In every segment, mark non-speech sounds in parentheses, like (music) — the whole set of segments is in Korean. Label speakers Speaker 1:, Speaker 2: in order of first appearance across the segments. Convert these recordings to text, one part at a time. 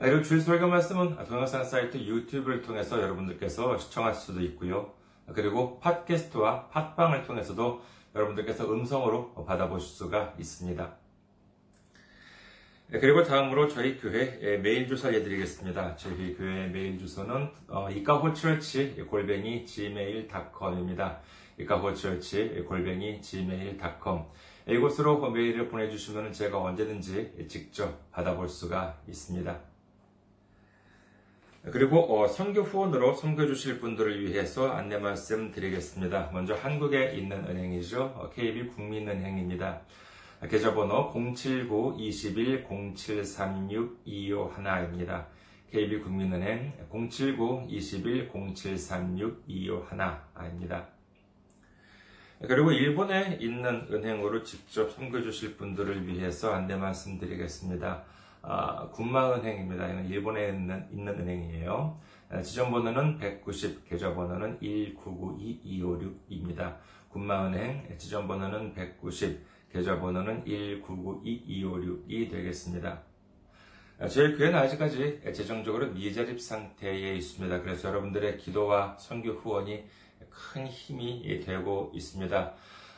Speaker 1: 그리고 주일 설교 말씀은 동영상 사이트 유튜브를 통해서 여러분들께서 시청할 수도 있고요. 그리고 팟캐스트와 팟빵을 통해서도 여러분들께서 음성으로 받아보실 수가 있습니다. 그리고 다음으로 저희 교회 메일 주소 알려드리겠습니다. 저희 교회 메일 주소는 이카호철치 골뱅이 gmail.com입니다. 이카호철치 골뱅이 gmail.com 이곳으로 메일을 보내주시면 제가 언제든지 직접 받아볼 수가 있습니다. 그리고 선교 후원으로 섬겨주실 분들을 위해서 안내 말씀 드리겠습니다. 먼저 한국에 있는 은행이죠. KB 국민은행입니다. 계좌번호 079-21-0736-251입니다. KB 국민은행 079-21-0736-251입니다. 그리고 일본에 있는 은행으로 직접 섬겨주실 분들을 위해서 안내 말씀드리겠습니다. 아, 군마은행입니다. 일본에 있는, 있는 은행이에요. 지점번호는 190, 계좌번호는 1992256입니다. 군마은행 지점번호는 190, 계좌번호는 1992256이 되겠습니다. 저희 교회는 아직까지 재정적으로 미자립 상태에 있습니다. 그래서 여러분들의 기도와 선교 후원이 큰 힘이 되고 있습니다.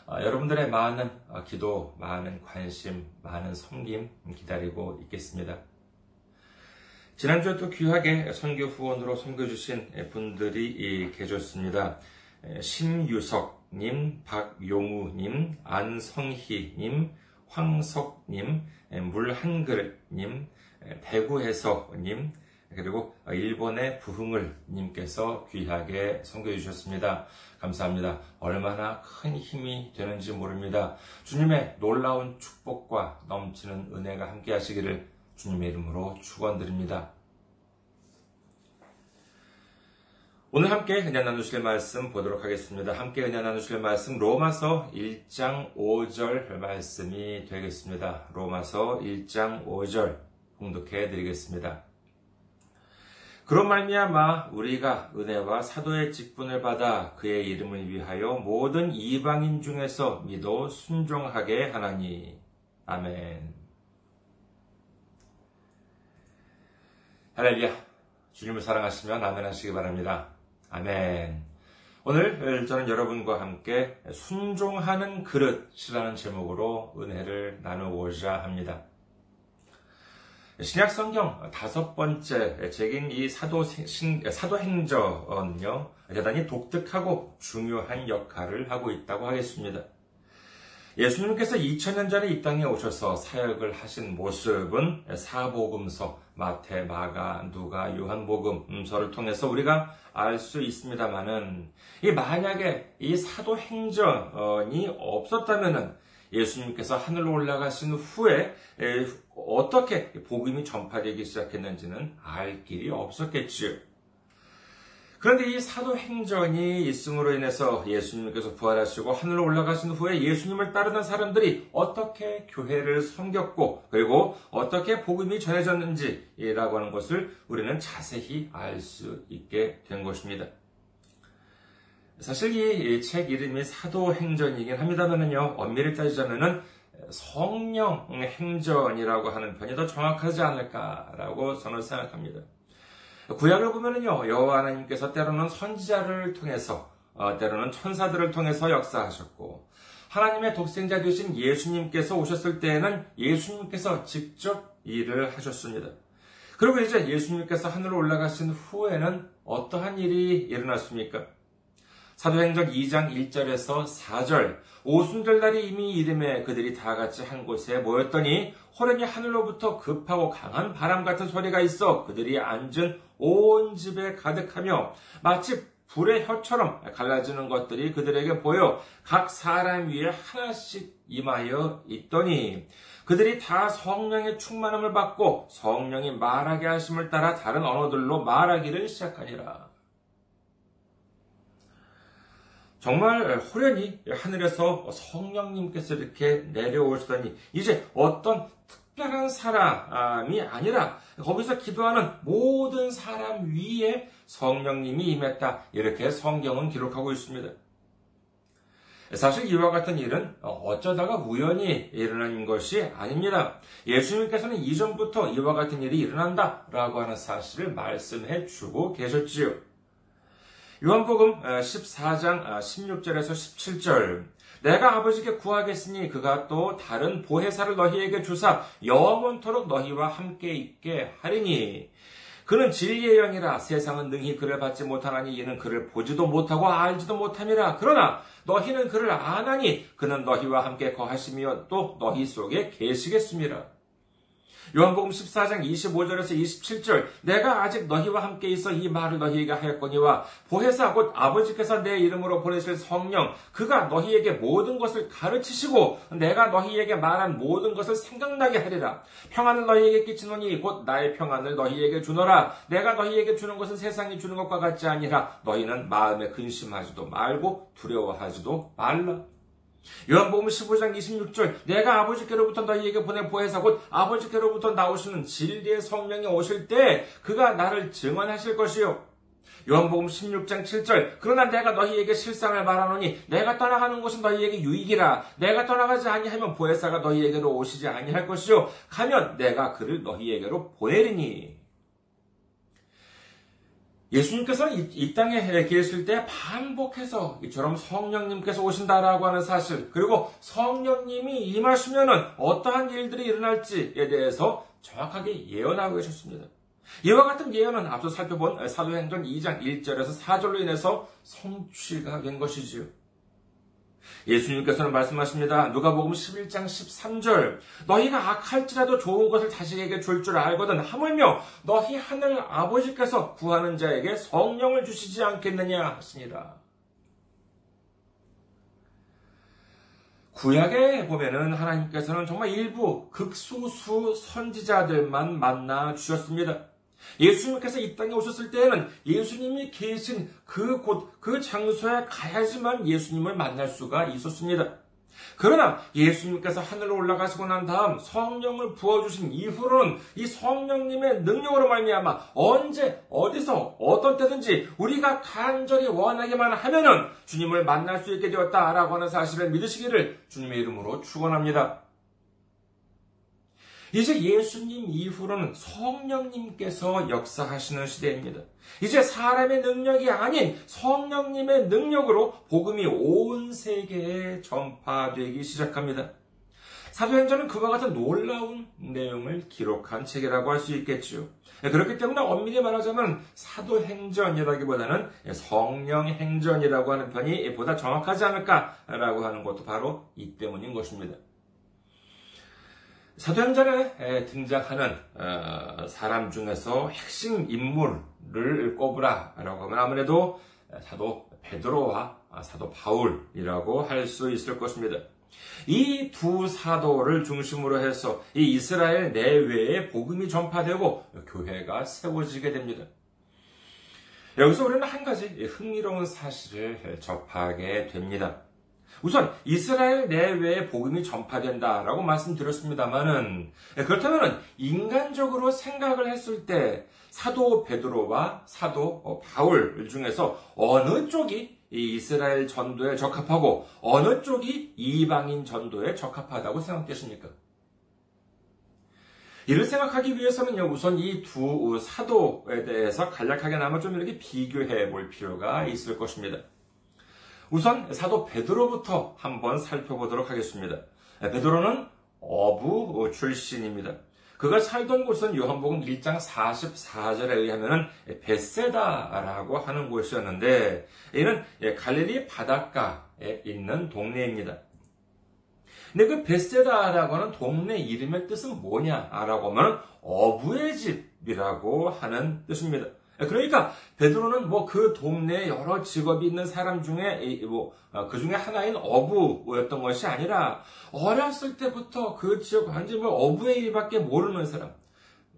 Speaker 1: 여러분들의 많은 기도, 많은 관심, 많은 섬김 기다리고 있겠습니다. 지난주에 또 귀하게 선교 후원으로 섬겨주신 분들이 계셨습니다. 심유석님, 박용우님, 안성희님, 황석님, 물한그릇님, 대구해서님, 그리고 일본의 부흥을 님께서 귀하게 섬겨 주셨습니다. 감사합니다. 얼마나 큰 힘이 되는지 모릅니다. 주님의 놀라운 축복과 넘치는 은혜가 함께 하시기를 주님의 이름으로 축원드립니다. 오늘 함께 은혜 나누실 말씀 보도록 하겠습니다. 함께 은혜 나누실 말씀 로마서 1장 5절 말씀이 되겠습니다. 로마서 1장 5절 공독해 드리겠습니다. 그런 말미암아 우리가 은혜와 사도의 직분을 받아 그의 이름을 위하여 모든 이방인 중에서 믿어 순종하게 하나니 아멘. 할렐루야. 주님을 사랑하시면 아멘 하시기 바랍니다. 아멘. 오늘 저는 여러분과 함께 순종하는 그릇이라는 제목으로 은혜를 나누고자 합니다. 신약 성경 다섯 번째 책인 이 사도, 사도행전은요, 대단히 독특하고 중요한 역할을 하고 있다고 하겠습니다. 예수님께서 2000년 전에 이 땅에 오셔서 사역을 하신 모습은 사복음서, 마태, 마가, 누가, 요한복음서를 통해서 우리가 알 수 있습니다만은, 이 만약에 이 사도행전이 없었다면은 예수님께서 하늘로 올라가신 후에 어떻게 복음이 전파되기 시작했는지는 알 길이 없었겠지요. 그런데 이 사도행전이 있음으로 인해서 예수님께서 부활하시고 하늘로 올라가신 후에 예수님을 따르는 사람들이 어떻게 교회를 섬겼고 그리고 어떻게 복음이 전해졌는지라고 하는 것을 우리는 자세히 알 수 있게 된 것입니다. 사실 이 책 이름이 사도행전이긴 합니다만은요, 엄밀히 따지자면은 성령 행전이라고 하는 편이 더 정확하지 않을까라고 저는 생각합니다. 구약을 보면은요, 여호와 하나님께서 때로는 선지자를 통해서, 어, 때로는 천사들을 통해서 역사하셨고, 하나님의 독생자 되신 예수님께서 오셨을 때에는 예수님께서 직접 일을 하셨습니다. 그리고 이제 예수님께서 하늘로 올라가신 후에는 어떠한 일이 일어났습니까? 사도행전 2장 1절에서 4절 오순절날이 이미 이름에 그들이 다 같이 한 곳에 모였더니 호련히 하늘로부터 급하고 강한 바람 같은 소리가 있어 그들이 앉은 온 집에 가득하며 마치 불의 혀처럼 갈라지는 것들이 그들에게 보여 각 사람 위에 하나씩 임하여 있더니 그들이 다 성령의 충만함을 받고 성령이 말하게 하심을 따라 다른 언어들로 말하기를 시작하니라. 정말 호련히 하늘에서 성령님께서 이렇게 내려오시더니 이제 어떤 특별한 사람이 아니라 거기서 기도하는 모든 사람 위에 성령님이 임했다. 이렇게 성경은 기록하고 있습니다. 사실 이와 같은 일은 어쩌다가 우연히 일어난 것이 아닙니다. 예수님께서는 이전부터 이와 같은 일이 일어난다라고 하는 사실을 말씀해 주고 계셨지요. 요한복음 14장 16절에서 17절. 내가 아버지께 구하겠으니 그가 또 다른 보혜사를 너희에게 주사 영원토록 너희와 함께 있게 하리니. 그는 진리의 영이라 세상은 능히 그를 받지 못하나니 이는 그를 보지도 못하고 알지도 못함이라. 그러나 너희는 그를 아나니 그는 너희와 함께 거하시며 또 너희 속에 계시겠습니다. 요한복음 14장 25절에서 27절 내가 아직 너희와 함께 있어 이 말을 너희에게 하였거니와 보혜사 곧 아버지께서 내 이름으로 보내실 성령 그가 너희에게 모든 것을 가르치시고 내가 너희에게 말한 모든 것을 생각나게 하리라. 평안을 너희에게 끼치노니 곧 나의 평안을 너희에게 주노라. 내가 너희에게 주는 것은 세상이 주는 것과 같지 아니라 너희는 마음에 근심하지도 말고 두려워하지도 말라 요한복음 15장 26절 내가 아버지께로부터 너희에게 보낸 보혜사 곧 아버지께로부터 나오시는 진리의 성령이 오실 때 그가 나를 증언하실 것이요. 요한복음 16장 7절 그러나 내가 너희에게 실상을 말하노니 내가 떠나가는 곳은 너희에게 유익이라. 내가 떠나가지 아니하면 보혜사가 너희에게로 오시지 아니할 것이요. 가면 내가 그를 너희에게로 보내리니 예수님께서는 이, 이 땅에 계실 때 반복해서 이처럼 성령님께서 오신다라고 하는 사실, 그리고 성령님이 임하시면은 어떠한 일들이 일어날지에 대해서 정확하게 예언하고 계셨습니다. 이와 같은 예언은 앞서 살펴본 사도행전 2장 1절에서 4절로 인해서 성취가 된 것이지요. 예수님께서는 말씀하십니다. 누가복음 11장 13절 너희가 악할지라도 좋은 것을 자식에게 줄줄 알거든 하물며 너희 하늘 아버지께서 구하는 자에게 성령을 주시지 않겠느냐 하시니라. 구약에 보면은 하나님께서는 정말 일부 극소수 선지자들만 만나 주셨습니다. 예수님께서 이 땅에 오셨을 때에는 예수님이 계신 그 곳, 그 장소에 가야지만 예수님을 만날 수가 있었습니다. 그러나 예수님께서 하늘로 올라가시고 난 다음 성령을 부어주신 이후로는 이 성령님의 능력으로 말미암아 언제 어디서 어떤 때든지 우리가 간절히 원하기만 하면은 주님을 만날 수 있게 되었다라고 하는 사실을 믿으시기를 주님의 이름으로 축원합니다. 이제 예수님 이후로는 성령님께서 역사하시는 시대입니다. 이제 사람의 능력이 아닌 성령님의 능력으로 복음이 온 세계에 전파되기 시작합니다. 사도행전은 그와 같은 놀라운 내용을 기록한 책이라고 할 수 있겠지요. 그렇기 때문에 엄밀히 말하자면 사도행전이라기보다는 성령행전이라고 하는 편이 보다 정확하지 않을까라고 하는 것도 바로 이 때문인 것입니다. 사도행전에 등장하는 어, 사람 중에서 핵심 인물을 꼽으라라고 하면 아무래도 사도 베드로와 사도 바울이라고 할 수 있을 것입니다. 이 두 사도를 중심으로 해서 이 이스라엘 내외에 복음이 전파되고 교회가 세워지게 됩니다. 여기서 우리는 한 가지 흥미로운 사실을 접하게 됩니다. 우선 이스라엘 내외에 복음이 전파된다라고 말씀드렸습니다만은 그렇다면 인간적으로 생각을 했을 때 사도 베드로와 사도 바울 중에서 어느 쪽이 이스라엘 전도에 적합하고 어느 쪽이 이방인 전도에 적합하다고 생각되십니까? 이를 생각하기 위해서는요, 우선 이 두 사도에 대해서 간략하게나마 좀 이렇게 비교해 볼 필요가 있을 것입니다. 우선 사도 베드로부터 한번 살펴보도록 하겠습니다. 베드로는 어부 출신입니다. 그가 살던 곳은 요한복음 1장 44절에 의하면 베세다라고 하는 곳이었는데 이는 갈릴리 바닷가에 있는 동네입니다. 근데 그 베세다라고 하는 동네 이름의 뜻은 뭐냐라고 하면 어부의 집이라고 하는 뜻입니다. 그러니까 베드로는 뭐 그 동네에 여러 직업이 있는 사람 중에 뭐그 중에 하나인 어부였던 것이 아니라 어렸을 때부터 그 지역 뭐 어부의 일밖에 모르는 사람.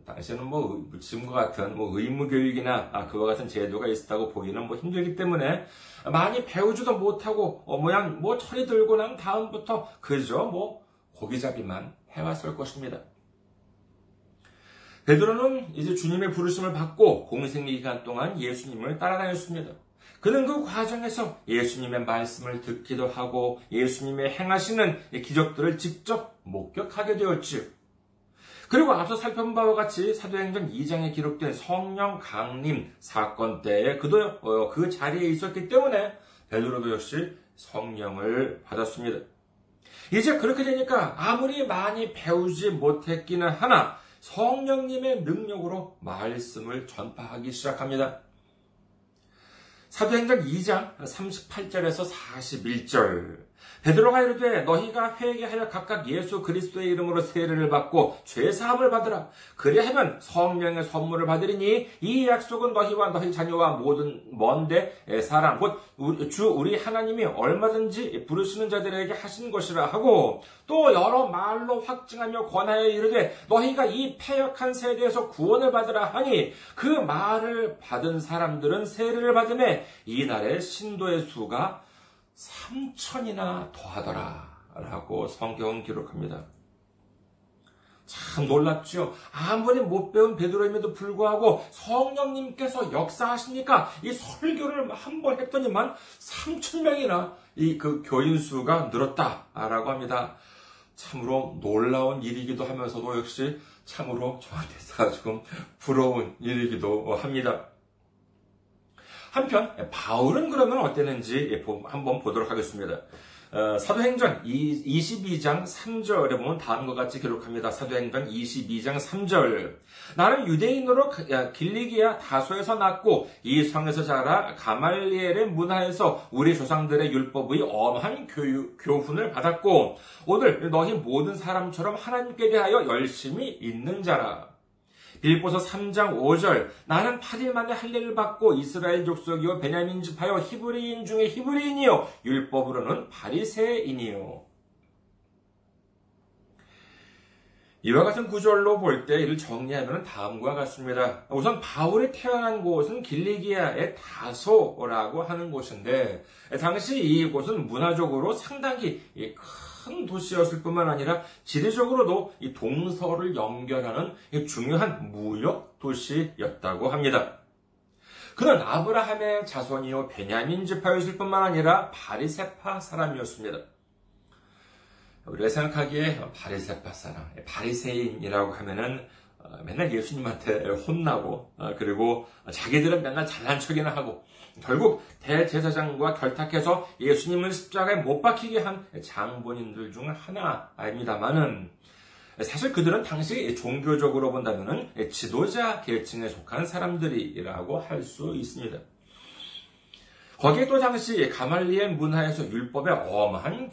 Speaker 1: 당시에는 뭐 지금과 같은 뭐 의무 교육이나 아, 그와 같은 제도가 있었다고 보기는 뭐 힘들기 때문에 많이 배우지도 못하고 어, 모양 뭐 철이 들고 난 다음부터 그저 뭐 고기잡이만 해왔을 것입니다. 베드로는 이제 주님의 부르심을 받고 공생의 기간 동안 예수님을 따라다녔습니다. 그는 그 과정에서 예수님의 말씀을 듣기도 하고 예수님의 행하시는 기적들을 직접 목격하게 되었지요. 그리고 앞서 살펴본 바와 같이 사도행전 2장에 기록된 성령 강림 사건 때에 그도 어, 그 자리에 있었기 때문에 베드로도 역시 성령을 받았습니다. 이제 그렇게 되니까 아무리 많이 배우지 못했기는 하나 성령님의 능력으로 말씀을 전파하기 시작합니다. 사도행전 2장 38절에서 41절 베드로가 이르되 너희가 회개하여 각각 예수 그리스도의 이름으로 세례를 받고 죄 사함을 받으라. 그리하면 성령의 선물을 받으리니 이 약속은 너희와 너희 자녀와 모든 먼데 사람 곧 주 우리 하나님이 얼마든지 부르시는 자들에게 하신 것이라 하고 또 여러 말로 확증하며 권하여 이르되 너희가 이 패역한 세대에서 구원을 받으라 하니 그 말을 받은 사람들은 세례를 받음에 이날의 신도의 수가 3천이나 더하더라. 라고 성경은 기록합니다. 참 놀랍죠? 아무리 못 배운 베드로임에도 불구하고 성령님께서 역사하시니까 이 설교를 한 번 했더니만 3천 명이나 이 그 교인 수가 늘었다라고 합니다. 참으로 놀라운 일이기도 하면서도 역시 참으로 저한테서 조금 부러운 일이기도 합니다. 한편 바울은 그러면 어땠는지 한번 보도록 하겠습니다. 어, 사도행전 22장 3절에 보면 다음과 같이 기록합니다. 사도행전 22장 3절. 나는 유대인으로 길리기야 다소에서 났고 이 성에서 자라 가말리엘의 문화에서 우리 조상들의 율법의 엄한 교육, 교훈을 받았고 오늘 너희 모든 사람처럼 하나님께 대하여 열심히 있는 자라. 빌보서 3장 5절 나는 8일 만에 할례를 받고 이스라엘 족속이요 베냐민 집하여 히브리인 중에 히브리인이요 율법으로는 바리새인이요 이와 같은 구절로 볼 때 이를 정리하면 다음과 같습니다. 우선 바울이 태어난 곳은 길리기아의 다소라고 하는 곳인데 당시 이곳은 문화적으로 상당히 큰 큰 도시였을 뿐만 아니라 지리적으로도 이 동서를 연결하는 중요한 무역 도시였다고 합니다. 그는 아브라함의 자손이요 베냐민 지파였을 뿐만 아니라 바리세파 사람이었습니다. 우리가 생각하기에 바리세파 사람, 바리세인이라고 하면은 어, 맨날 예수님한테 혼나고 어, 그리고 자기들은 맨날 잘난 척이나 하고 결국 대제사장과 결탁해서 예수님을 십자가에 못 박히게 한 장본인들 중 하나입니다만은 사실 그들은 당시 종교적으로 본다면 지도자 계층에 속한 사람들이라고 할 수 있습니다. 거기에 또 당시 가말리의 문화에서 율법의 엄한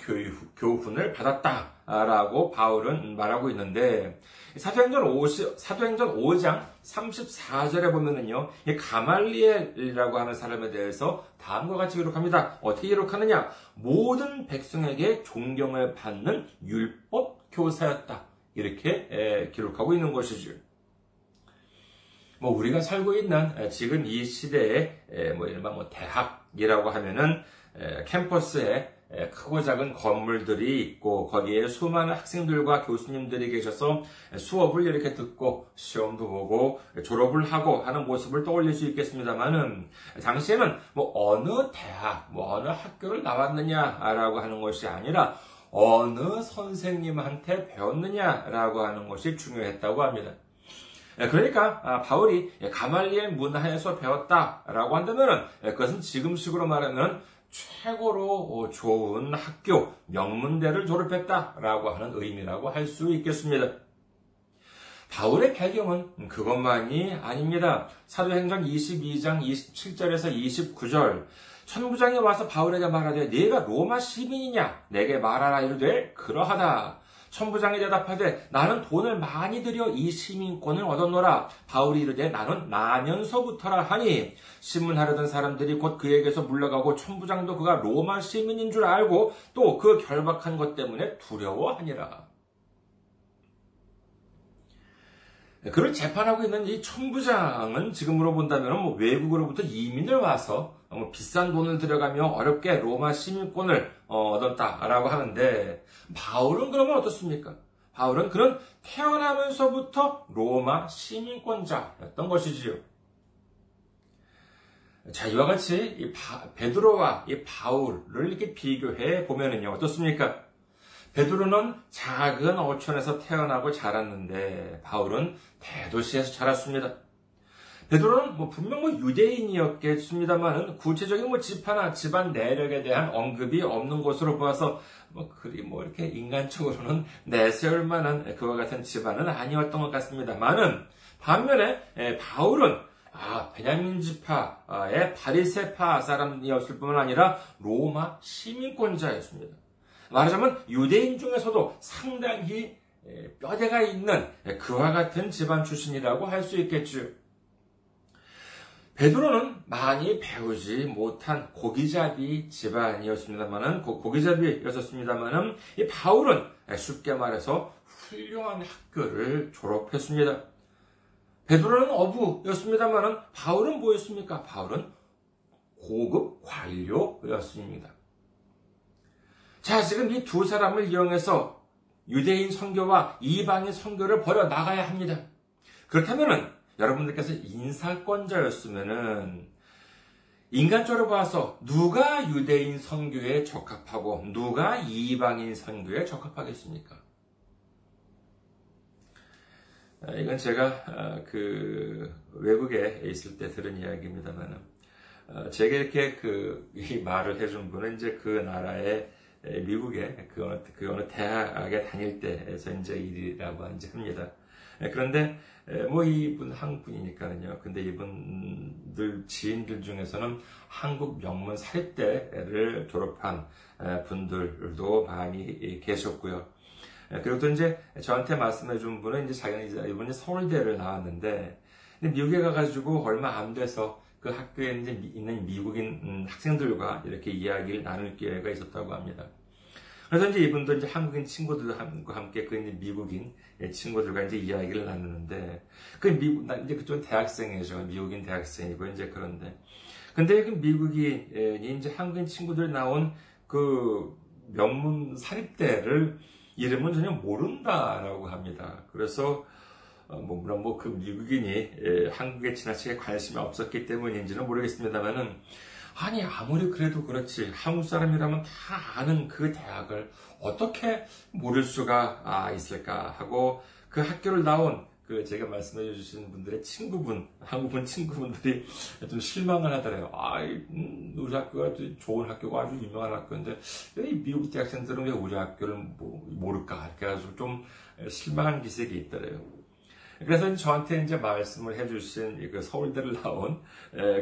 Speaker 1: 교훈을 받았다라고 바울은 말하고 있는데 사도행전 5, 사도행전 5장 34절에 보면은요, 이 가말리엘이라고 하는 사람에 대해서 다음과 같이 기록합니다. 어떻게 기록하느냐? 모든 백성에게 존경을 받는 율법 교사였다. 이렇게 기록하고 있는 것이죠. 뭐 우리가 살고 있는 지금 이 시대에 뭐 이른바 뭐 대학이라고 하면은 캠퍼스에 크고 작은 건물들이 있고 거기에 수많은 학생들과 교수님들이 계셔서 수업을 이렇게 듣고 시험도 보고 졸업을 하고 하는 모습을 떠올릴 수 있겠습니다만은 당시에는 뭐 어느 대학, 뭐 어느 학교를 나왔느냐라고 하는 것이 아니라 어느 선생님한테 배웠느냐라고 하는 것이 중요했다고 합니다. 그러니까 아, 바울이 가말리엘 문화에서 배웠다라고 한다면 그것은 지금식으로 말하면 최고로 어, 좋은 학교, 명문대를 졸업했다라고 하는 의미라고 할 수 있겠습니다. 바울의 배경은 그것만이 아닙니다. 사도행전 22장 27절에서 29절. 천부장이 와서 바울에게 말하되 네가 로마 시민이냐? 내게 말하라 이르되 그러하다. 천부장이 대답하되 나는 돈을 많이 들여 이 시민권을 얻었노라. 바울이 이르되 나는 나면서부터라 하니 신문하려던 사람들이 곧 그에게서 물러가고 천부장도 그가 로마 시민인 줄 알고 또 그 결박한 것 때문에 두려워하니라. 그를 재판하고 있는 이 천부장은 지금으로 본다면 뭐 외국으로부터 이민을 와서 뭐 비싼 돈을 들여가며 어렵게 로마 시민권을 어, 얻었다라고 하는데 바울은 그러면 어떻습니까? 바울은 그런 태어나면서부터 로마 시민권자였던 것이지요. 자, 이와 같이 이 바, 베드로와 이 바울을 이렇게 비교해 보면은요, 어떻습니까? 베드로는 작은 어촌에서 태어나고 자랐는데 바울은 대도시에서 자랐습니다. 베드로는 뭐 분명 뭐 유대인이었겠습니다만은 구체적인 뭐 집하나 집안 내력에 대한 언급이 없는 것으로 보아서 뭐 그리 뭐 이렇게 인간적으로는 내세울 만한 그와 같은 집안은 아니었던 것 같습니다만은 반면에 바울은 아, 베냐민 지파의 바리세파 사람이었을 뿐만 아니라 로마 시민권자였습니다. 말하자면 유대인 중에서도 상당히 뼈대가 있는 그와 같은 집안 출신이라고 할 수 있겠죠. 베드로는 많이 배우지 못한 고기잡이 집안이었습니다만은 고기잡이였었습니다만은 이 바울은 쉽게 말해서 훌륭한 학교를 졸업했습니다. 베드로는 어부였습니다만은 바울은 뭐였습니까? 바울은 고급 관료였습니다. 자, 지금 이 두 사람을 이용해서 유대인 선교와 이방인 선교를 벌여 나가야 합니다. 그렇다면은 여러분들께서 인사권자였으면은 인간적으로 봐서 누가 유대인 선교에 적합하고 누가 이방인 선교에 적합하겠습니까? 아, 이건 제가 아, 그 외국에 있을 때 들은 이야기입니다만, 아, 제가 이렇게 그 말을 해준 분은 이제 그 나라의 미국의 그그 어느 대학에 다닐 때에서 이제 일이라고 이제 합니다. 그런데 뭐 이분 한국분이니까요. 근데 이분들 지인들 중에서는 한국 명문 사립대를 졸업한 분들도 많이 계셨고요. 그리고 또 이제 저한테 말씀해 준 분은 이제 자기는 이분이 서울대를 나왔는데 미국에 가가지고 얼마 안 돼서 그 학교에 이제 있는 미국인 음, 학생들과 이렇게 이야기를 나눌 기회가 있었다고 합니다. 그래서 이제 이분도 이제 한국인 친구들과 함께 그 이제 미국인 친구들과 이제 이야기를 나누는데 그 미국 나 이제 그쪽은 대학생이죠 미국인 대학생이고 이제 그런데. 근데 그 미국인이 이제 한국인 친구들 나온 그 명문 사립대를 이름은 전혀 모른다라고 합니다. 그래서 어, 뭐 물론 뭐 그 미국인이 한국에 지나치게 관심이 없었기 때문인지는 모르겠습니다만은 아니 아무리 그래도 그렇지. 한국 사람이라면 다 아는 그 대학을 어떻게 모를 수가 아, 있을까 하고 그 학교를 나온 그 제가 말씀해 주신 분들의 친구분 한국분 친구분들이 좀 실망을 하더래요. 아, 음, 우리 학교가 좋은 학교가 아주 유명한 학교인데 왜 미국 대학생들은 왜 우리 학교를 뭐, 모를까? 그래가지고 좀 실망한 기색이 있더래요. 그래서 저한테 이제 말씀을 해주신 그 서울대를 나온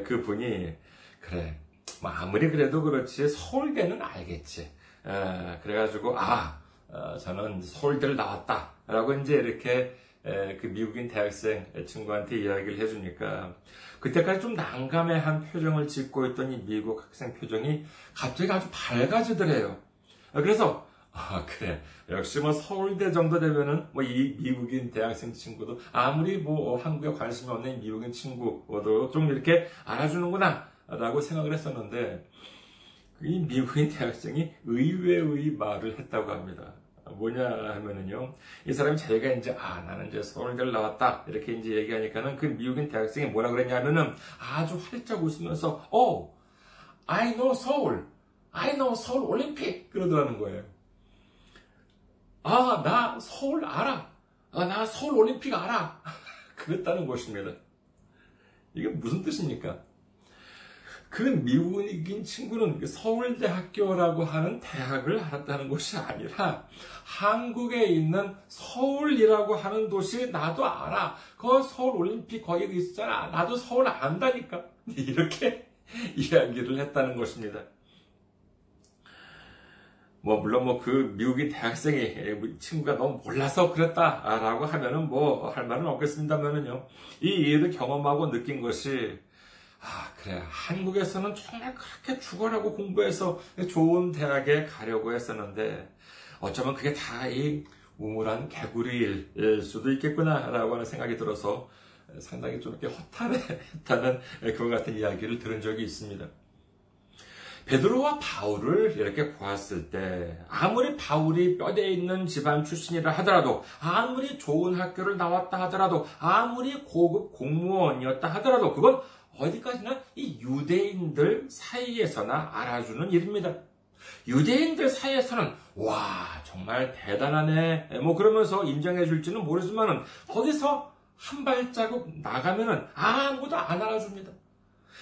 Speaker 1: 그 분이 그래 뭐 아무리 그래도 그렇지 서울대는 알겠지. 에, 그래가지고 아 어, 저는 서울대를 나왔다라고 이제 이렇게 에, 그 미국인 대학생 친구한테 이야기를 해주니까 그때까지 좀 난감해한 표정을 짓고 있던 이 미국 학생 표정이 갑자기 아주 밝아지더래요. 그래서 아, 그래. 역시 뭐 서울대 정도 되면은 뭐 이 미국인 대학생 친구도 아무리 뭐 한국에 관심이 없는 미국인 친구도 좀 이렇게 알아주는구나. 라고 생각을 했었는데, 이 미국인 대학생이 의외의 말을 했다고 합니다. 뭐냐 하면은요, 이 사람이 자기가 이제, 아, 나는 이제 서울대를 나왔다. 이렇게 이제 얘기하니까는 그 미국인 대학생이 뭐라 그랬냐면은 아주 활짝 웃으면서, oh, I know Seoul. I know Seoul 올림픽. 그러더라는 거예요. 아, 나 서울 알아. 아, 나 서울 올림픽 알아. (laughs) 그랬다는 것입니다. 이게 무슨 뜻입니까? 그 미국인 친구는 그 서울대 학교라고 하는 대학을 알았다는 것이 아니라 한국에 있는 서울이라고 하는 도시 나도 알아. 그 서울 올림픽 거기 있잖아. 나도 서울 안다니까. (laughs) 이렇게 이야기를 했다는 것입니다. 뭐 물론 뭐 그 미국인 대학생이 친구가 너무 몰라서 그랬다라고 하면은 뭐 할 말은 없겠습니다만은요. 이 일을 경험하고 느낀 것이 아 그래 한국에서는 정말 그렇게 죽어라고 공부해서 좋은 대학에 가려고 했었는데 어쩌면 그게 다 이 우물한 개구리일 수도 있겠구나라고 하는 생각이 들어서 상당히 좀 이렇게 허탈했다는 그와 같은 이야기를 들은 적이 있습니다. 베드로와 바울을 이렇게 보았을 때 아무리 바울이 뼈대 있는 집안 출신이라 하더라도 아무리 좋은 학교를 나왔다 하더라도 아무리 고급 공무원이었다 하더라도 그건 어디까지나 이 유대인들 사이에서나 알아주는 일입니다. 유대인들 사이에서는 와 정말 대단하네 뭐 그러면서 인정해 줄지는 모르지만은 거기서 한 발자국 나가면은 아무도 안 알아줍니다.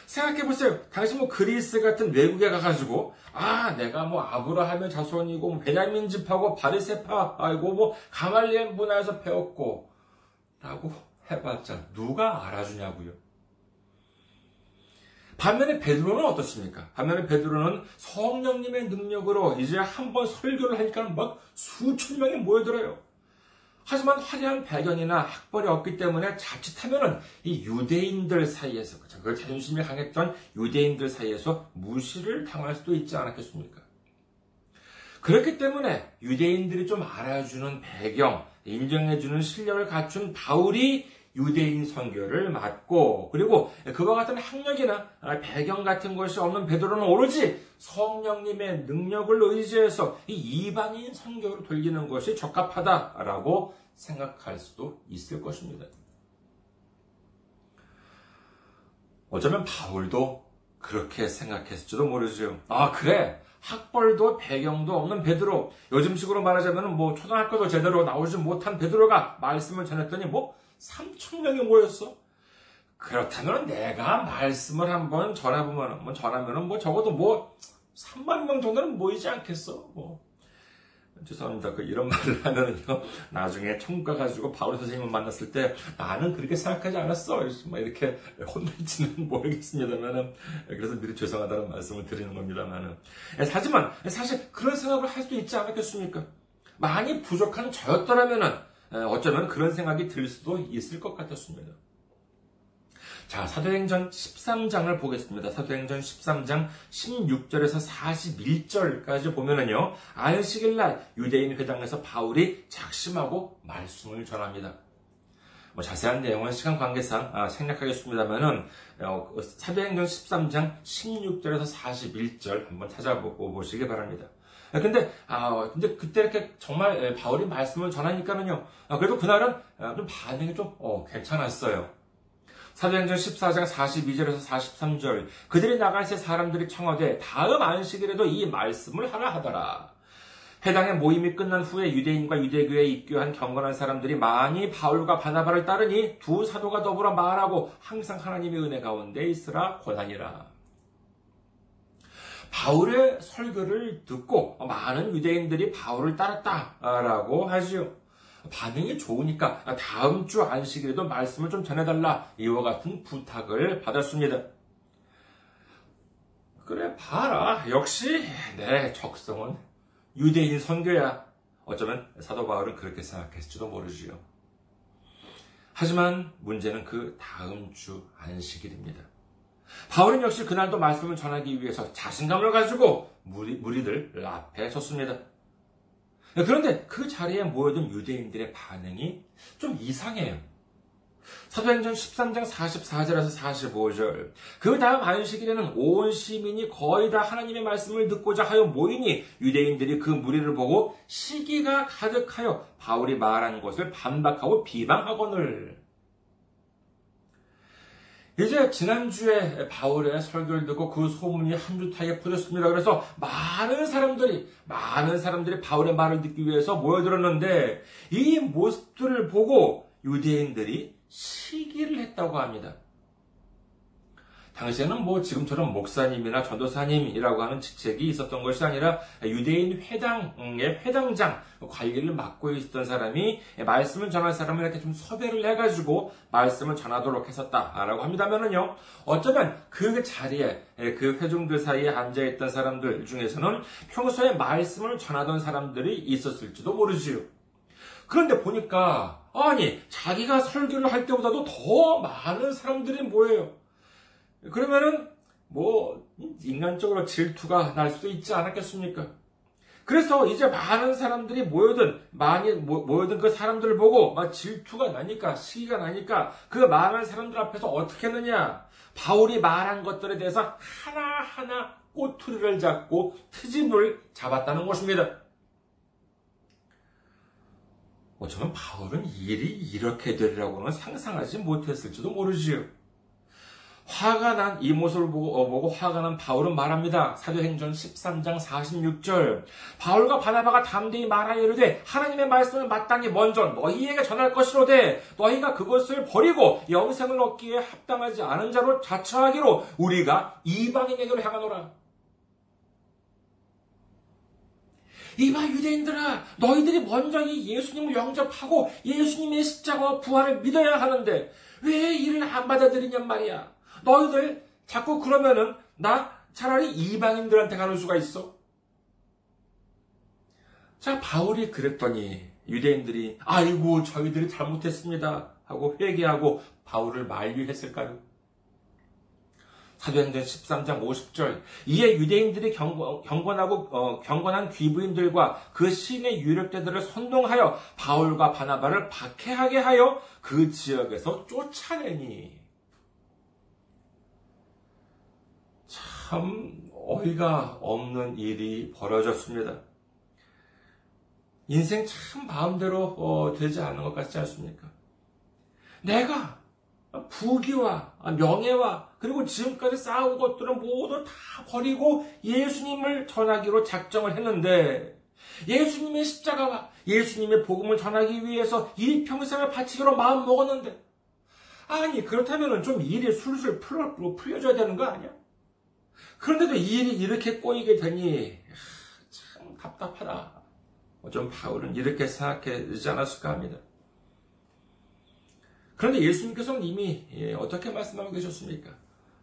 Speaker 1: 생각해 보세요. 당신 뭐 그리스 같은 외국에 가가지고 아 내가 뭐 아브라함의 자손이고 뭐 베냐민 집하고 바리세파 아이고 뭐 가말리엘 문화에서 배웠고 라고 해봤자 누가 알아주냐고요. 반면에 베드로는 어떻습니까? 반면에 베드로는 성령님의 능력으로 이제 한번 설교를 하니까 막 수천 명이 모여들어요. 하지만 화려한 배경이나 학벌이 없기 때문에 자칫하면은 이 유대인들 사이에서 그 자존심이 강했던 유대인들 사이에서 무시를 당할 수도 있지 않았겠습니까? 그렇기 때문에 유대인들이 좀 알아주는 배경, 인정해주는 실력을 갖춘 바울이 유대인 선교를 맡고 그리고 그와 같은 학력이나 배경 같은 것이 없는 베드로는 오로지 성령님의 능력을 의지해서 이 이방인 선교를 돌리는 것이 적합하다라고 생각할 수도 있을 것입니다. 어쩌면 바울도 그렇게 생각했을지도 모르죠. 아 그래 학벌도 배경도 없는 베드로 요즘식으로 말하자면 뭐 초등학교도 제대로 나오지 못한 베드로가 말씀을 전했더니 뭐 3천 명이 모였어. 그렇다면 내가 말씀을 한번 전해보면, 뭐 전하면은 뭐 적어도 뭐 3만 명 정도는 모이지 않겠어. 뭐. 죄송합니다. 그 이런 말을 하면은요, 나중에 천국 가가지고 바울 선생님을 만났을 때 나는 그렇게 생각하지 않았어. 막 이렇게 혼날지는 (laughs) 모르겠습니다만은 그래서 미리 죄송하다는 말씀을 드리는 겁니다만은 하지만 사실 그런 생각을 할 수도 있지 않았겠습니까? 많이 부족한 저였더라면은 어쩌면 그런 생각이 들 수도 있을 것 같았습니다. 자, 사도행전 13장을 보겠습니다. 사도행전 13장 16절에서 41절까지 보면은요, 안식일 날 유대인 회당에서 바울이 작심하고 말씀을 전합니다. 뭐 자세한 내용은 시간 관계상 아, 생략하겠습니다만은 어, 사도행전 13장 16절에서 41절 한번 찾아보시기 바랍니다. 아, 근데, 아, 근데 그때 이렇게 정말 예, 바울이 말씀을 전하니까는요, 아, 그래도 그날은 아, 좀 반응이 좀, 어, 괜찮았어요. 사도행전 14장 42절에서 43절, 그들이 나갈 새 사람들이 청하되 다음 안식일에도 이 말씀을 하라 하더라. 해당의 모임이 끝난 후에 유대인과 유대교에 입교한 경건한 사람들이 많이 바울과 바나바를 따르니 두 사도가 더불어 말하고 항상 하나님의 은혜 가운데 있으라 권하니라. 바울의 설교를 듣고 많은 유대인들이 바울을 따랐다라고 하지요. 반응이 좋으니까 다음 주 안식일에도 말씀을 좀 전해달라 이와 같은 부탁을 받았습니다. 그래 봐라 역시 내 적성은 유대인 선교야. 어쩌면 사도 바울은 그렇게 생각했을지도 모르지요. 하지만 문제는 그 다음 주 안식일입니다. 바울은 역시 그날도 말씀을 전하기 위해서 자신감을 가지고 무리, 무리들 앞에 섰습니다. 그런데 그 자리에 모여든 유대인들의 반응이 좀 이상해요. 사도행전 13장 44절에서 45절. 그 다음 안식일에는 온 시민이 거의 다 하나님의 말씀을 듣고자 하여 모이니 유대인들이 그 무리를 보고 시기가 가득하여 바울이 말한 것을 반박하고 비방하거늘. 이제 지난주에 바울의 설교를 듣고 그 소문이 한주타에 퍼졌습니다. 그래서 많은 사람들이, 많은 사람들이 바울의 말을 듣기 위해서 모여들었는데 이 모습들을 보고 유대인들이 시기를 했다고 합니다. 당시에는 뭐 지금처럼 목사님이나 전도사님이라고 하는 직책이 있었던 것이 아니라 유대인 회당의 회당장 관리를 맡고 있었던 사람이 말씀을 전할 사람을 이렇게 좀 섭외를 해가지고 말씀을 전하도록 했었다라고 합니다면은요. 어쩌면 그 자리에 그 회중들 사이에 앉아있던 사람들 중에서는 평소에 말씀을 전하던 사람들이 있었을지도 모르지요. 그런데 보니까 아니 자기가 설교를 할 때보다도 더 많은 사람들이 모여요. 그러면은 뭐 인간적으로 질투가 날 수도 있지 않았겠습니까? 그래서 이제 많은 사람들이 모여든 많이 모여든 그 사람들을 보고 막 질투가 나니까 시기가 나니까 그 많은 사람들 앞에서 어떻게 했느냐? 바울이 말한 것들에 대해서 하나하나 꼬투리를 잡고 트집을 잡았다는 것입니다. 어쩌면 바울은 일이 이렇게 되리라고는 상상하지 못했을지도 모르지요. 화가 난 이 모습을 보고, 어, 보고 화가 난 바울은 말합니다. 사도행전 13장 46절. 바울과 바나바가 담대히 말하여 이르되 하나님의 말씀을 마땅히 먼저 너희에게 전할 것이로되 너희가 그것을 버리고 영생을 얻기에 합당하지 않은 자로 자처하기로 우리가 이방인에게로 향하노라. 이봐 유대인들아 너희들이 먼저 이 예수님을 영접하고 예수님의 십자가와 부활을 믿어야 하는데 왜 이를 안 받아들이냔 말이야. 너희들 자꾸 그러면은 나 차라리 이방인들한테 가는 수가 있어. 자, 바울이 그랬더니 유대인들이 아이고 저희들이 잘못했습니다 하고 회개하고 바울을 만류했을까요? 사도행전 13장 50절 이에 유대인들이 경건, 하고 어, 경건한 귀부인들과 그 신의 유력자들을 선동하여 바울과 바나바를 박해하게 하여 그 지역에서 쫓아내니 참 어이가 없는 일이 벌어졌습니다. 인생 참 마음대로 어, 되지 않은 것 같지 않습니까? 내가 부귀와 명예와 그리고 지금까지 쌓아온 것들은 모두 다 버리고 예수님을 전하기로 작정을 했는데 예수님의 십자가와 예수님의 복음을 전하기 위해서 이 평생을 바치기로 마음 먹었는데 아니 그렇다면 좀 일이 술술 풀어, 풀려줘야 되는 거 아니야? 그런데도 이 일이 이렇게 꼬이게 되니 참 답답하다. 좀 바울은 이렇게 생각하지 않았을까 합니다. 그런데 예수님께서는 이미 예, 어떻게 말씀하고 계셨습니까?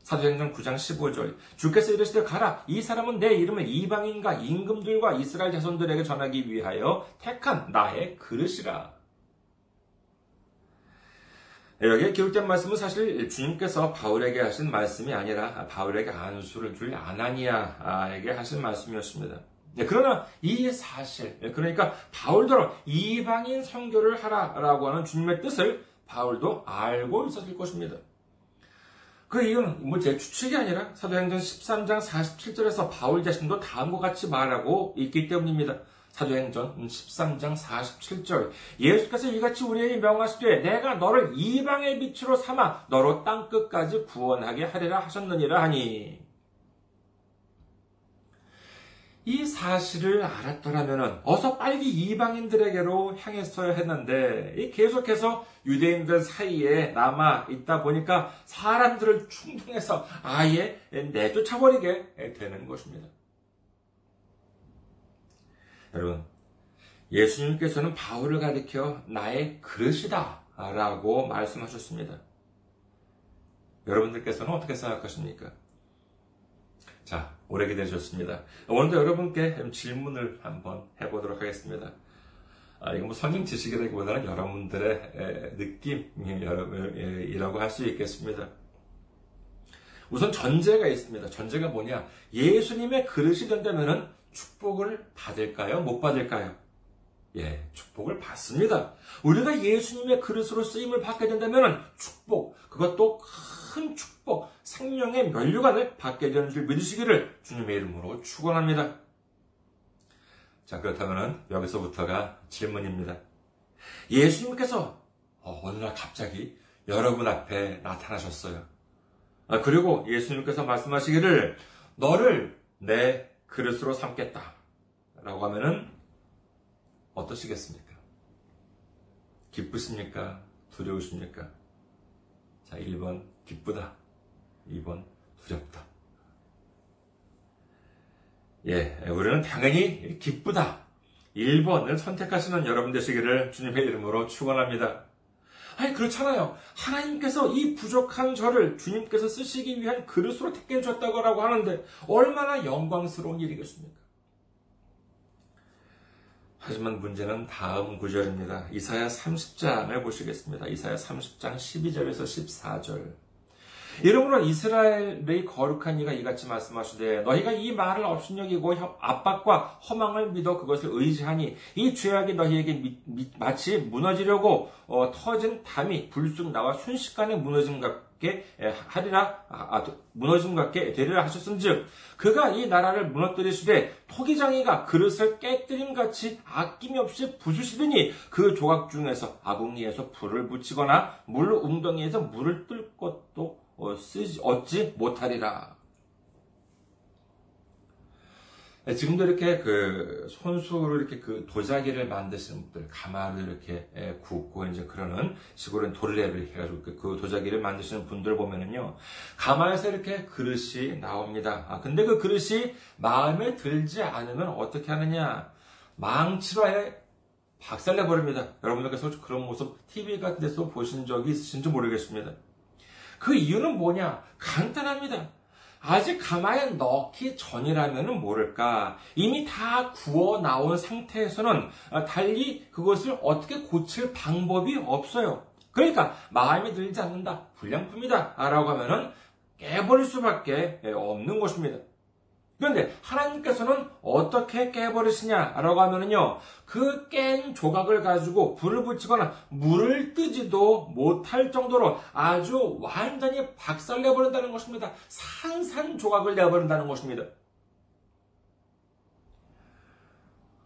Speaker 1: 사도행전 9장 15절 주께서 이르시되 가라 이 사람은 내 이름을 이방인과 임금들과 이스라엘 자손들에게 전하기 위하여 택한 나의 그릇이라. 여기에 기록된 말씀은 사실 주님께서 바울에게 하신 말씀이 아니라 바울에게 안수를 줄 아나니아에게 하신 말씀이었습니다. 네, 그러나 이 사실, 그러니까 바울도 이방인 선교를 하라라고 하는 주님의 뜻을 바울도 알고 있었을 것입니다. 그 이유는 뭐 제 추측이 아니라 사도행전 13장 47절에서 바울 자신도 다음과 같이 말하고 있기 때문입니다. 사도행전 13장 47절 예수께서 이같이 우리에게 명하시되 내가 너를 이방의 빛으로 삼아 너로 땅 끝까지 구원하게 하리라 하셨느니라 하니 이 사실을 알았더라면 어서 빨리 이방인들에게로 향했어야 했는데 계속해서 유대인들 사이에 남아 있다 보니까 사람들을 충동해서 아예 내쫓아버리게 되는 것입니다. 여러분, 예수님께서는 바울을 가리켜 나의 그릇이다 라고 말씀하셨습니다. 여러분들께서는 어떻게 생각하십니까? 자, 오래 기다리셨습니다. 오늘도 여러분께 질문을 한번 해보도록 하겠습니다. 아, 이거 뭐 성경 지식이라기보다는 여러분들의 느낌이라고 할 수 있겠습니다. 우선 전제가 있습니다. 전제가 뭐냐? 예수님의 그릇이 된다면 축복을 받을까요? 못 받을까요? 예, 축복을 받습니다. 우리가 예수님의 그릇으로 쓰임을 받게 된다면 축복, 그것도 큰 축복, 생명의 면류관을 받게 되는 줄 믿으시기를 주님의 이름으로 축원합니다. 자, 그렇다면 여기서부터가 질문입니다. 예수님께서 어, 어느 날 갑자기 여러분 앞에 나타나셨어요. 아, 그리고 예수님께서 말씀하시기를 너를 내 그릇으로 삼겠다. 라고 하면은 어떠시겠습니까? 기쁘십니까? 두려우십니까? 자, 1번 기쁘다. 2번 두렵다. 예, 우리는 당연히 기쁘다. 1번을 선택하시는 여러분 되시기를 주님의 이름으로 축원합니다. 아니 그렇잖아요. 하나님께서 이 부족한 저를 주님께서 쓰시기 위한 그릇으로 택해 주셨다고 하는데 얼마나 영광스러운 일이겠습니까? 하지만 문제는 다음 구절입니다. 이사야 30장을 보시겠습니다. 이사야 30장 12절에서 14절. 이러므로 이스라엘의 거룩한 이가 이같이 말씀하시되 너희가 이 말을 업신여기고 압박과 허망을 믿어 그것을 의지하니 이 죄악이 너희에게 미, 미, 마치 무너지려고 어, 터진 담이 불쑥 나와 순식간에 무너짐 같게 하리라 아, 아, 무너짐 같게 되리라 하셨은즉 그가 이 나라를 무너뜨리시되 토기장이가 그릇을 깨뜨림 같이 아낌이 없이 부수시더니 그 조각 중에서 아궁이에서 불을 붙이거나 물 웅덩이에서 물을 뜰 것도 어, 쓰지, 얻지 못하리라. 네, 지금도 이렇게 그 손수로 이렇게 그 도자기를 만드시는 분들, 가마를 이렇게 예, 굽고 이제 그러는 식으로 도르래를 해가지고 그, 그 도자기를 만드시는 분들 보면은요, 가마에서 이렇게 그릇이 나옵니다. 아, 근데 그 그릇이 마음에 들지 않으면 어떻게 하느냐? 망치로 아예 박살내버립니다. 여러분들께서 그런 모습 TV 같은 데서 보신 적이 있으신지 모르겠습니다. 그 이유는 뭐냐? 간단합니다. 아직 가마에 넣기 전이라면 모를까. 이미 다 구워 나온 상태에서는 달리 그것을 어떻게 고칠 방법이 없어요. 그러니까 마음에 들지 않는다. 불량품이다. 라고 하면은 깨버릴 수밖에 없는 것입니다. 그런데 하나님께서는 어떻게 깨버리시냐라고 하면은요, 그 깬 조각을 가지고 불을 붙이거나 물을 뜨지도 못할 정도로 아주 완전히 박살내버린다는 것입니다. 산산 조각을 내버린다는 것입니다.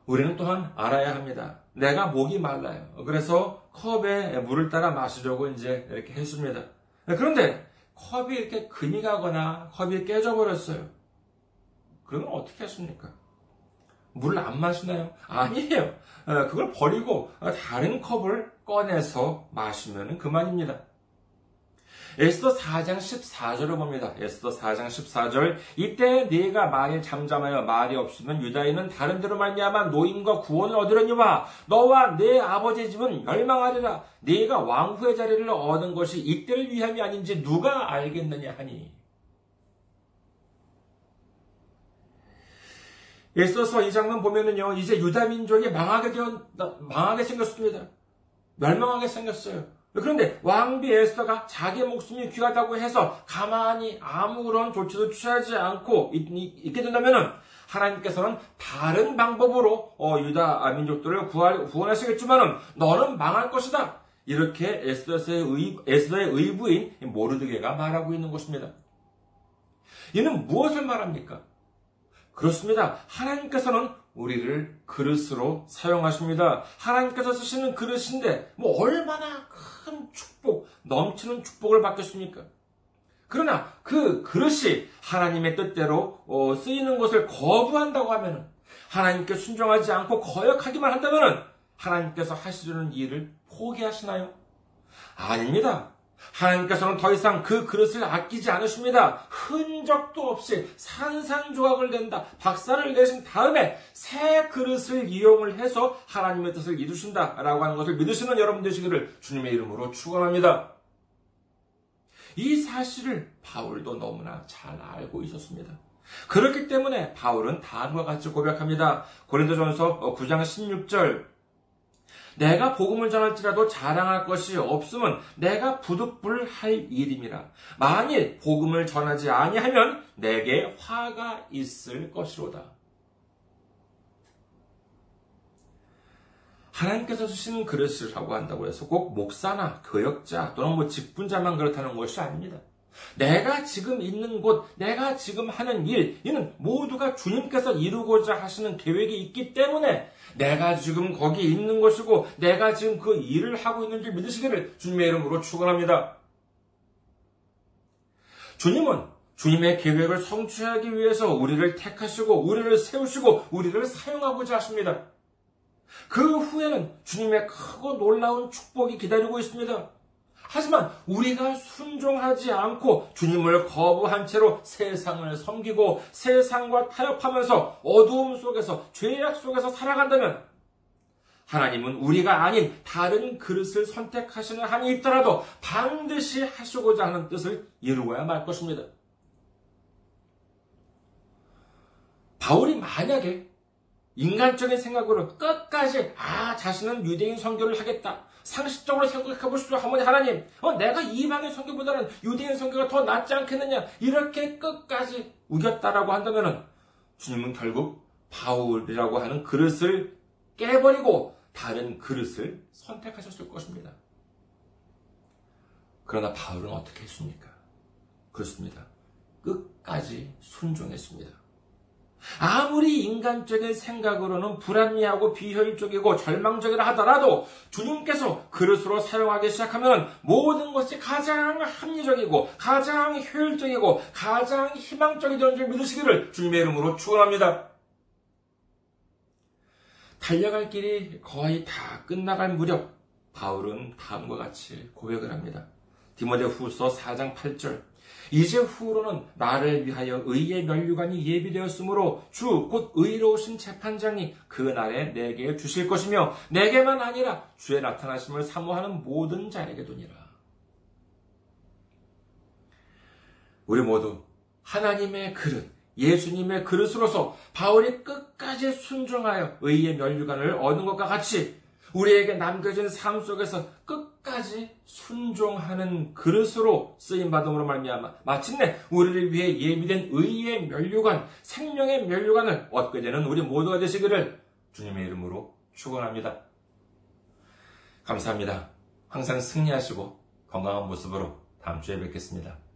Speaker 1: 우리는 또한 알아야 합니다. 내가 목이 말라요. 그래서 컵에 물을 따라 마시려고 이제 이렇게 했습니다. 그런데 컵이 이렇게 금이 가거나 컵이 깨져버렸어요. 그러면 어떻게 하십니까? 물을 안 마시나요? 아니에요. 어, 그걸 버리고 다른 컵을 꺼내서 마시면 그만입니다. 에스더 4장 14절을 봅니다. 에스더 4장 14절 이때 네가 만일 잠잠하여 말이 없으면 유다인은 다른 데로 말미암아 노임과 구원을 얻으려니와 너와 내 아버지 집은 멸망하리라. 네가 왕후의 자리를 얻은 것이 이때를 위함이 아닌지 누가 알겠느냐 하니 에서서 이 장면 보면은요, 이제 유다 민족이 망하게 되었, 망하게 생겼습니다. 멸망하게 생겼어요. 그런데 왕비 에스더가 자기 목숨이 귀하다고 해서 가만히 아무런 조치도 취하지 않고 있, 게 된다면은 하나님께서는 다른 방법으로 어, 유다 민족들을 구할, 구원하시겠지만은 너는 망할 것이다. 이렇게 에스더의, 의, 에스더의 의부인 모르드게가 말하고 있는 것입니다. 이는 무엇을 말합니까? 그렇습니다. 하나님께서는 우리를 그릇으로 사용하십니다. 하나님께서 쓰시는 그릇인데 뭐 얼마나 큰 축복, 넘치는 축복을 받겠습니까? 그러나 그 그릇이 하나님의 뜻대로 어, 쓰이는 것을 거부한다고 하면 하나님께 순종하지 않고 거역하기만 한다면 하나님께서 하시려는 일을 포기하시나요? 아닙니다. 하나님께서는 더 이상 그 그릇을 아끼지 않으십니다. 흔적도 없이 산산조각을 낸다. 박살을 내신 다음에 새 그릇을 이용을 해서 하나님의 뜻을 이루신다 라고 하는 것을 믿으시는 여러분 되시기를 주님의 이름으로 축원합니다. 이 사실을 바울도 너무나 잘 알고 있었습니다. 그렇기 때문에 바울은 다음과 같이 고백합니다. 고린도전서 9장 16절 내가 복음을 전할지라도 자랑할 것이 없으면 내가 부득불할 일임이라. 만일 복음을 전하지 아니하면 내게 화가 있을 것이로다. 하나님께서 주신 그릇을 하고 한다고 해서 꼭 목사나 교역자 또는 뭐 직분자만 그렇다는 것이 아닙니다. 내가 지금 있는 곳, 내가 지금 하는 일, 이는 모두가 주님께서 이루고자 하시는 계획이 있기 때문에 내가 지금 거기 있는 것이고 내가 지금 그 일을 하고 있는 줄 믿으시기를 주님의 이름으로 축원합니다. 주님은 주님의 계획을 성취하기 위해서 우리를 택하시고 우리를 세우시고 우리를 사용하고자 하십니다. 그 후에는 주님의 크고 놀라운 축복이 기다리고 있습니다. 하지만 우리가 순종하지 않고 주님을 거부한 채로 세상을 섬기고 세상과 타협하면서 어두움 속에서 죄악 속에서 살아간다면 하나님은 우리가 아닌 다른 그릇을 선택하시는 한이 있더라도 반드시 하시고자 하는 뜻을 이루어야 말 것입니다. 바울이 만약에 인간적인 생각으로 끝까지 아 자신은 유대인 선교를 하겠다. 상식적으로 생각해 보십시오. 하모니 하나님, 어, 내가 이방의 선교보다는 유대인 선교가 더 낫지 않겠느냐? 이렇게 끝까지 우겼다라고 한다면은 주님은 결국 바울이라고 하는 그릇을 깨버리고 다른 그릇을 선택하셨을 것입니다. 그러나 바울은 어떻게 했습니까? 그렇습니다. 끝까지 순종했습니다. 아무리 인간적인 생각으로는 불합리하고 비효율적이고 절망적이라 하더라도 주님께서 그릇으로 사용하기 시작하면 모든 것이 가장 합리적이고 가장 효율적이고 가장 희망적이 되는 줄 믿으시기를 주님의 이름으로 축원합니다. 달려갈 길이 거의 다 끝나갈 무렵 바울은 다음과 같이 고백을 합니다. 디모데 후서 4장 8절 이제 후로는 나를 위하여 의의 면류관이 예비되었으므로 주 곧 의로우신 재판장이 그 날에 내게 주실 것이며 내게만 아니라 주의 나타나심을 사모하는 모든 자에게 도니라. 우리 모두 하나님의 그릇, 예수님의 그릇으로서 바울이 끝까지 순종하여 의의 면류관을 얻은 것과 같이 우리에게 남겨진 삶 속에서 끝까지 순종하는 그릇으로 쓰임 받음으로 말미암아 마침내 우리를 위해 예비된 의의 면류관, 생명의 면류관을 얻게 되는 우리 모두가 되시기를 주님의 이름으로 축원합니다. 감사합니다. 항상 승리하시고 건강한 모습으로 다음 주에 뵙겠습니다.